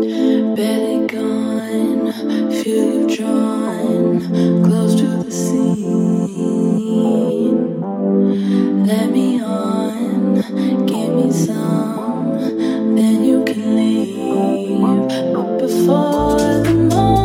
Barely gone, feel you drawn close to the scene. Let me on, give me some, then you can leave. But before the.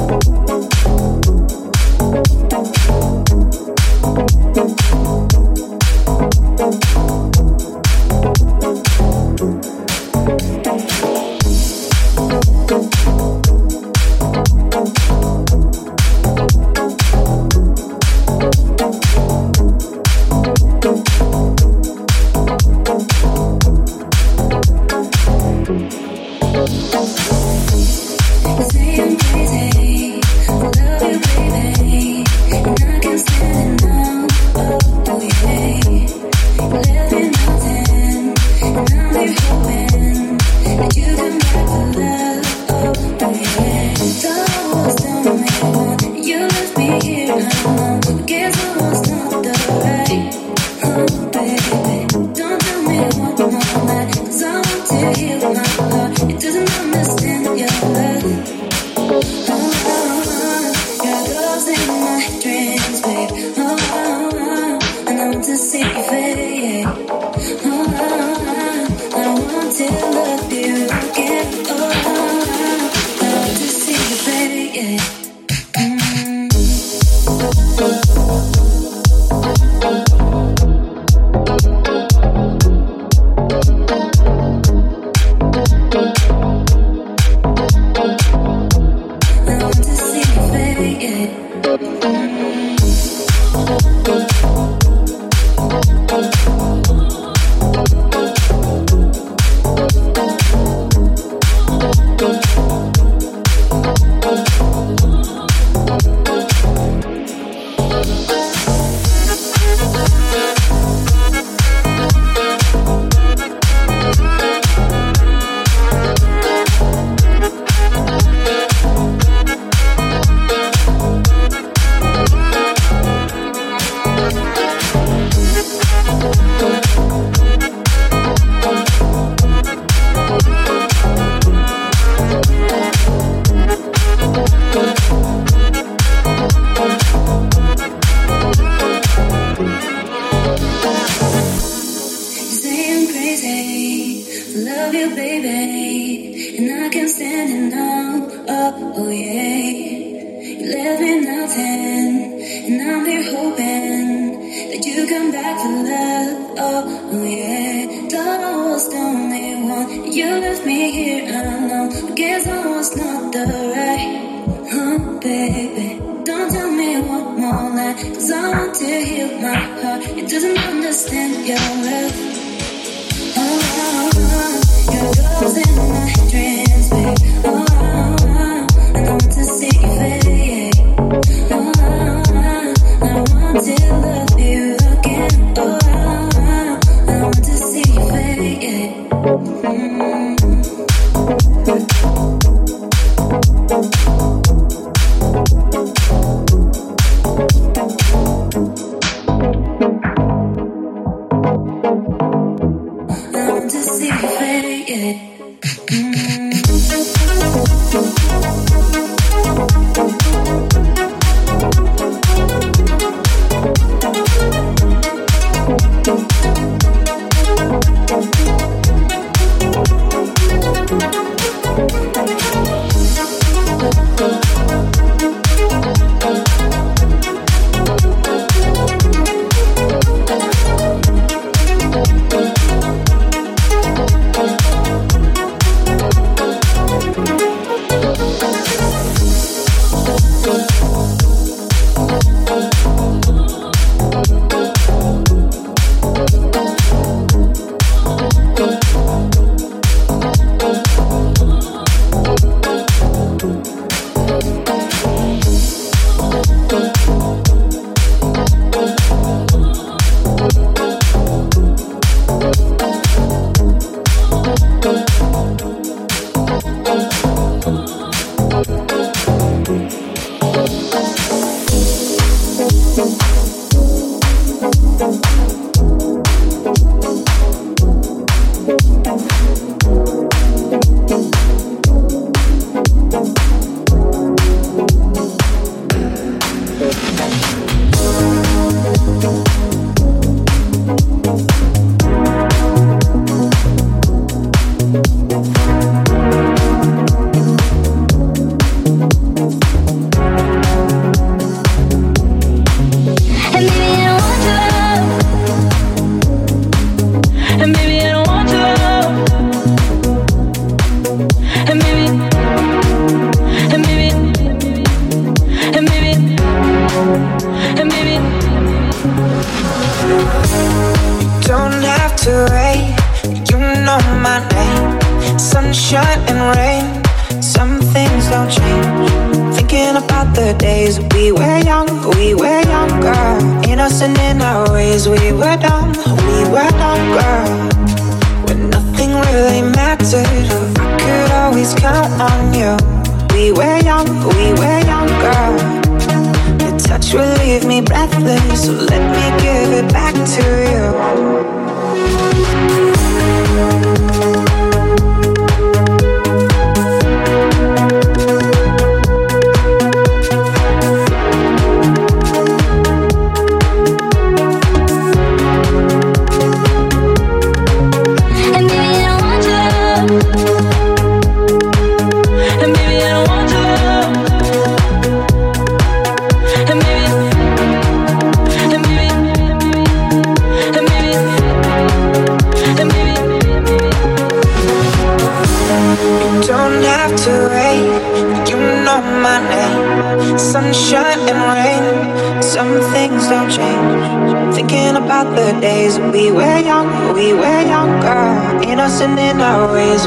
Living nothing,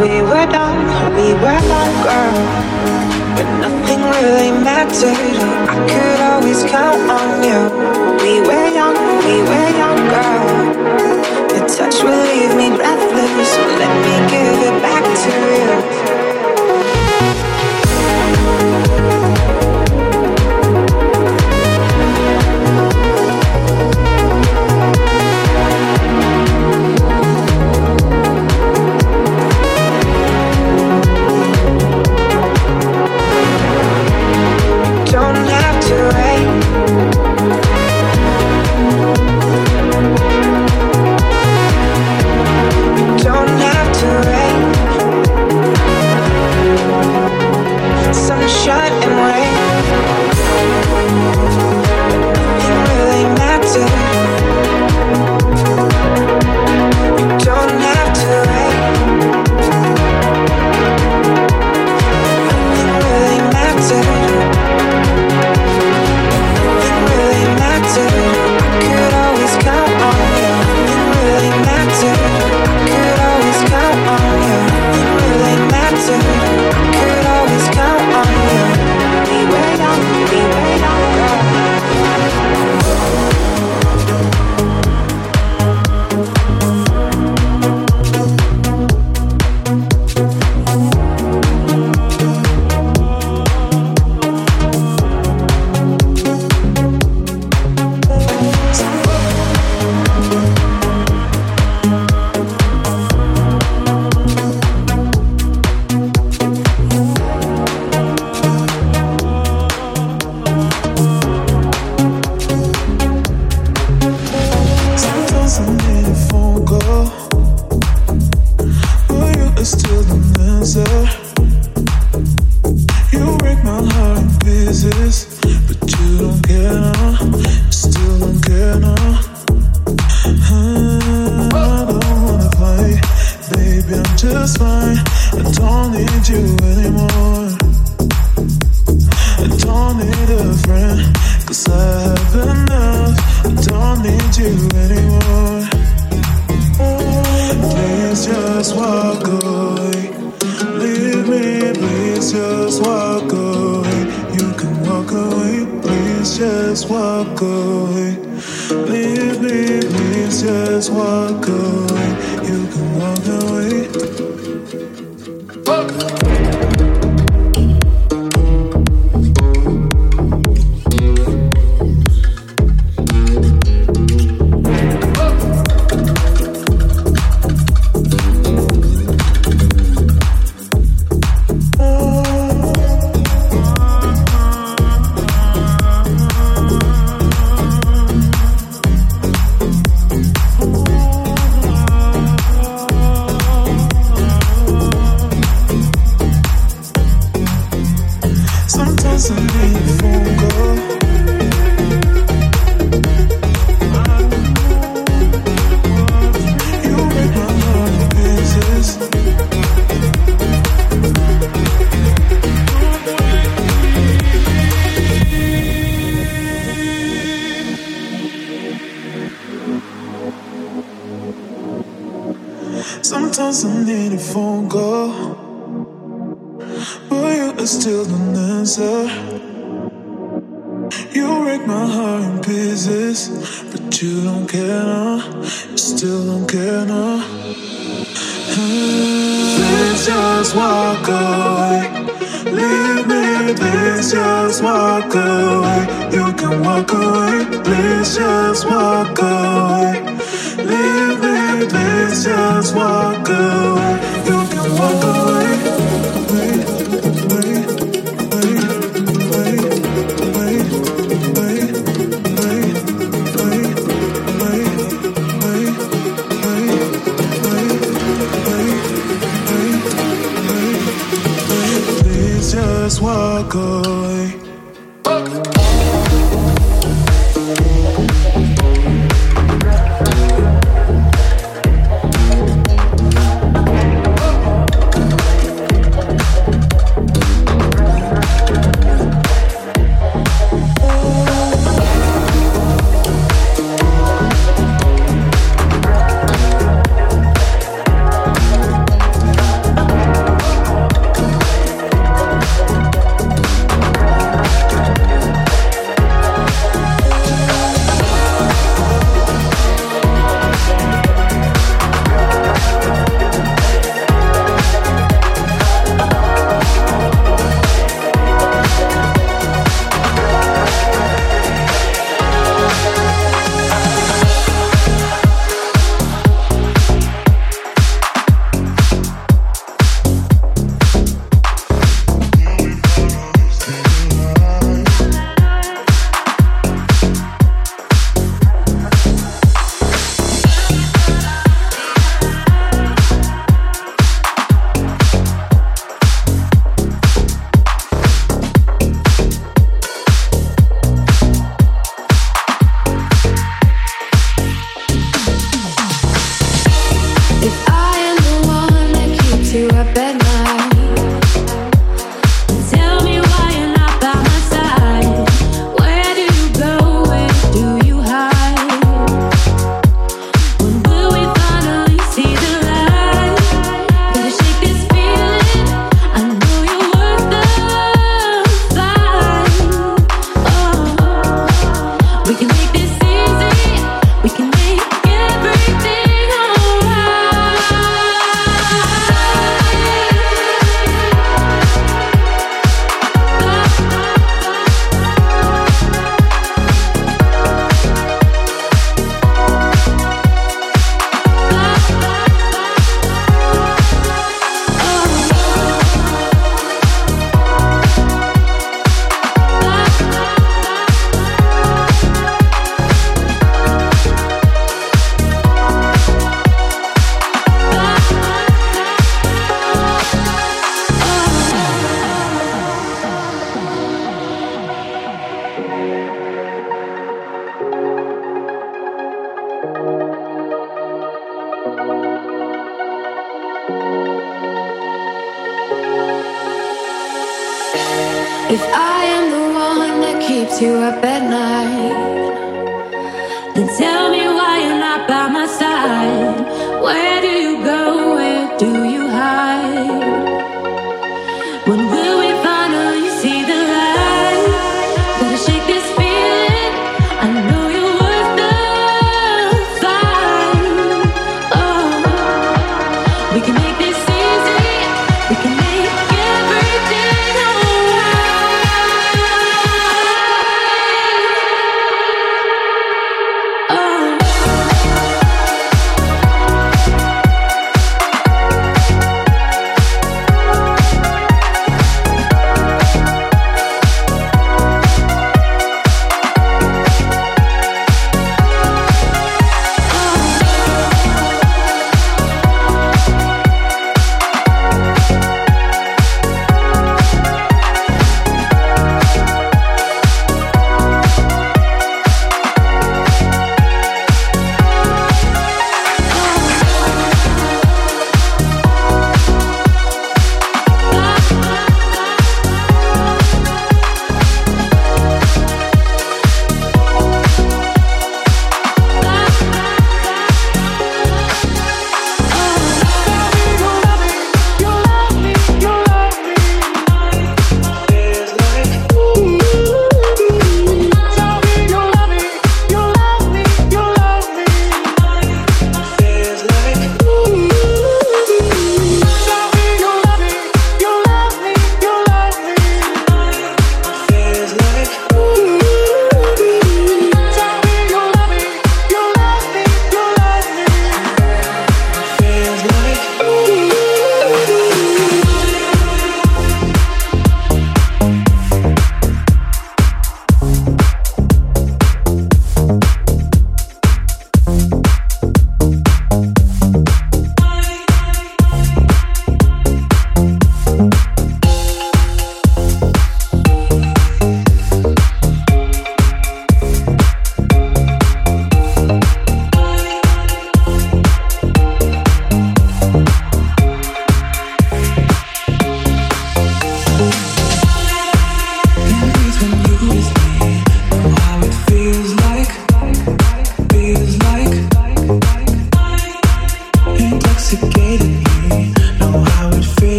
we were done, we were done, girl. But nothing really mattered. I could always count on you. We were young, we were young, girl. Your touch will leave me breathless. So let me give it back to you. sunshine and rain. It really matters.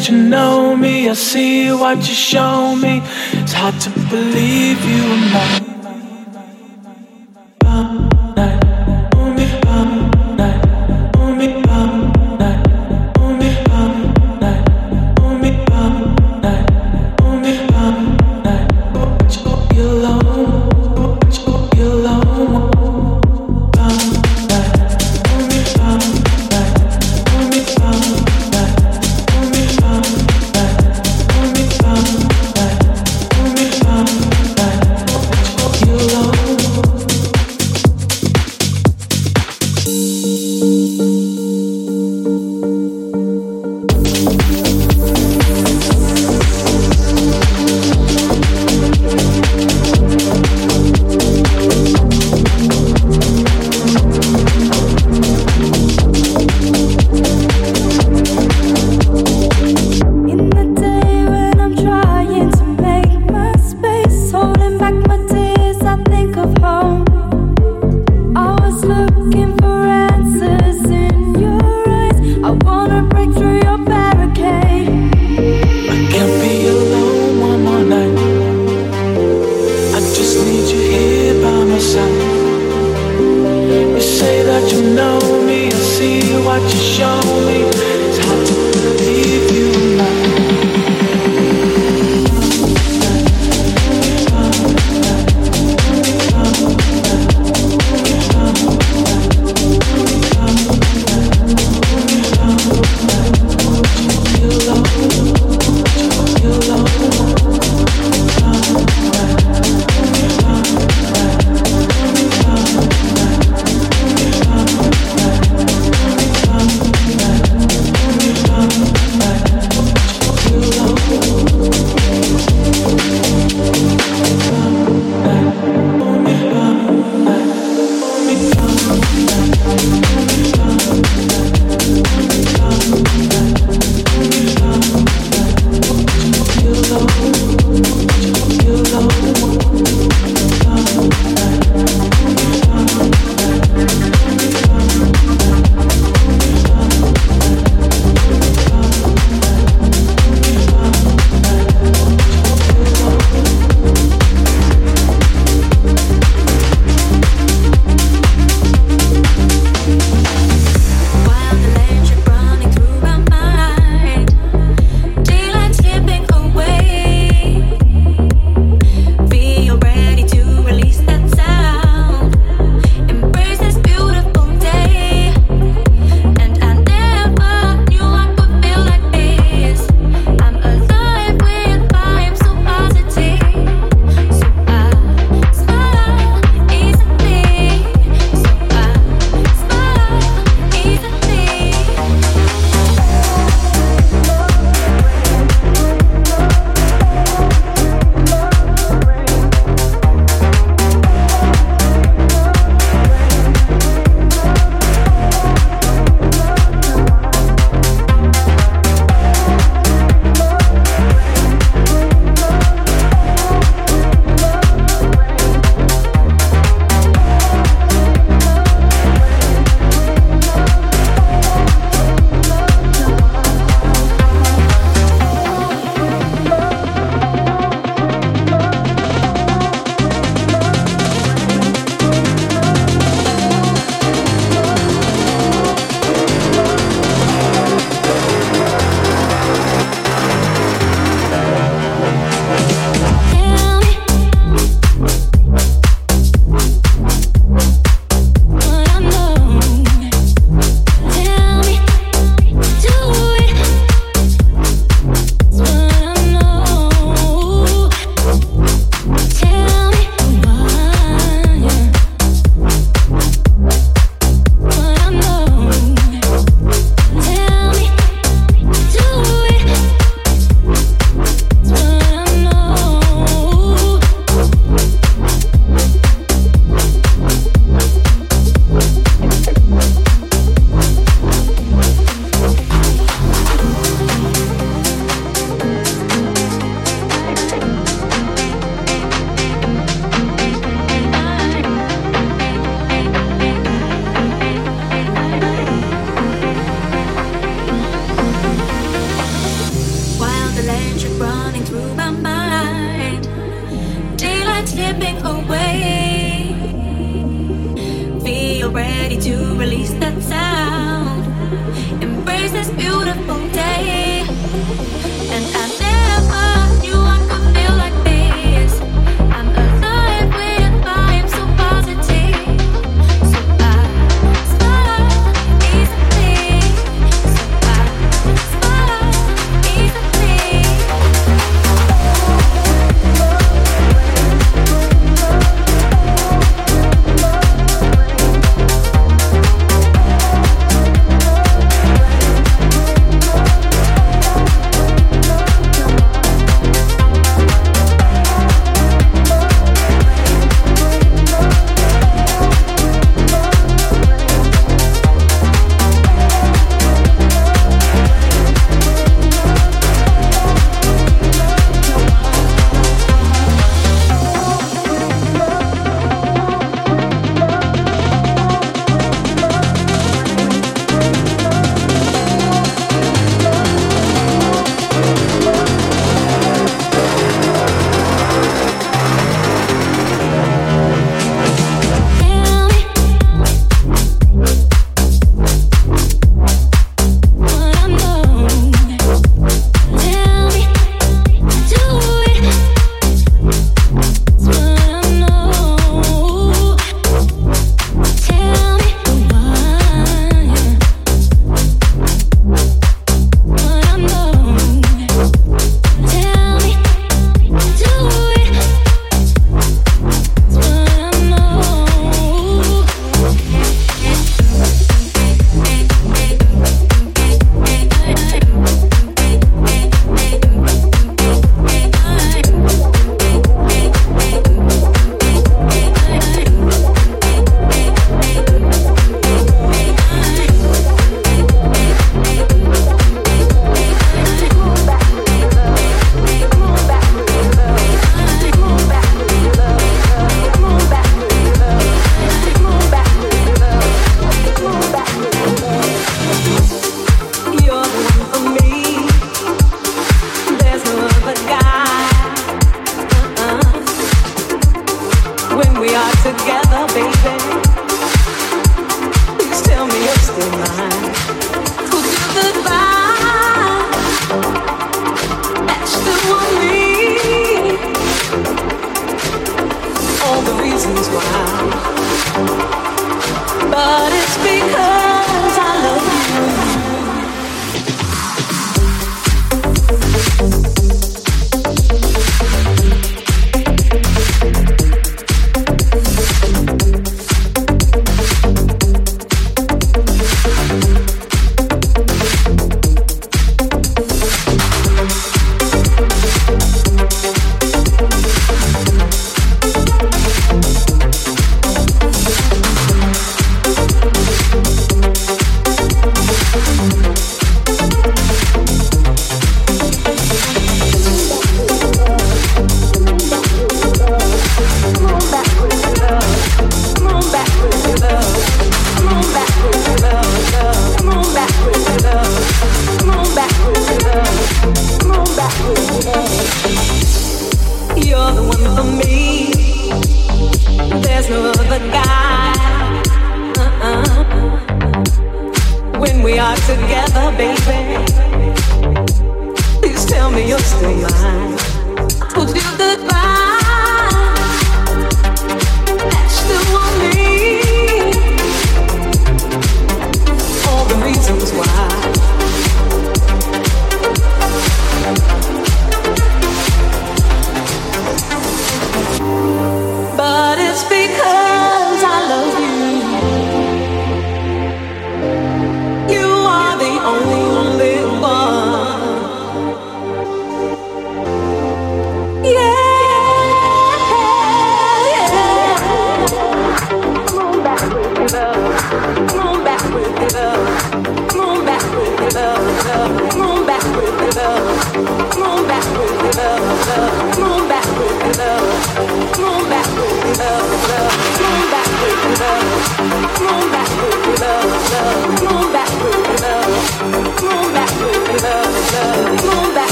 that you know me. I see what you show me. It's hard to believe you are mine.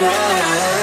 back.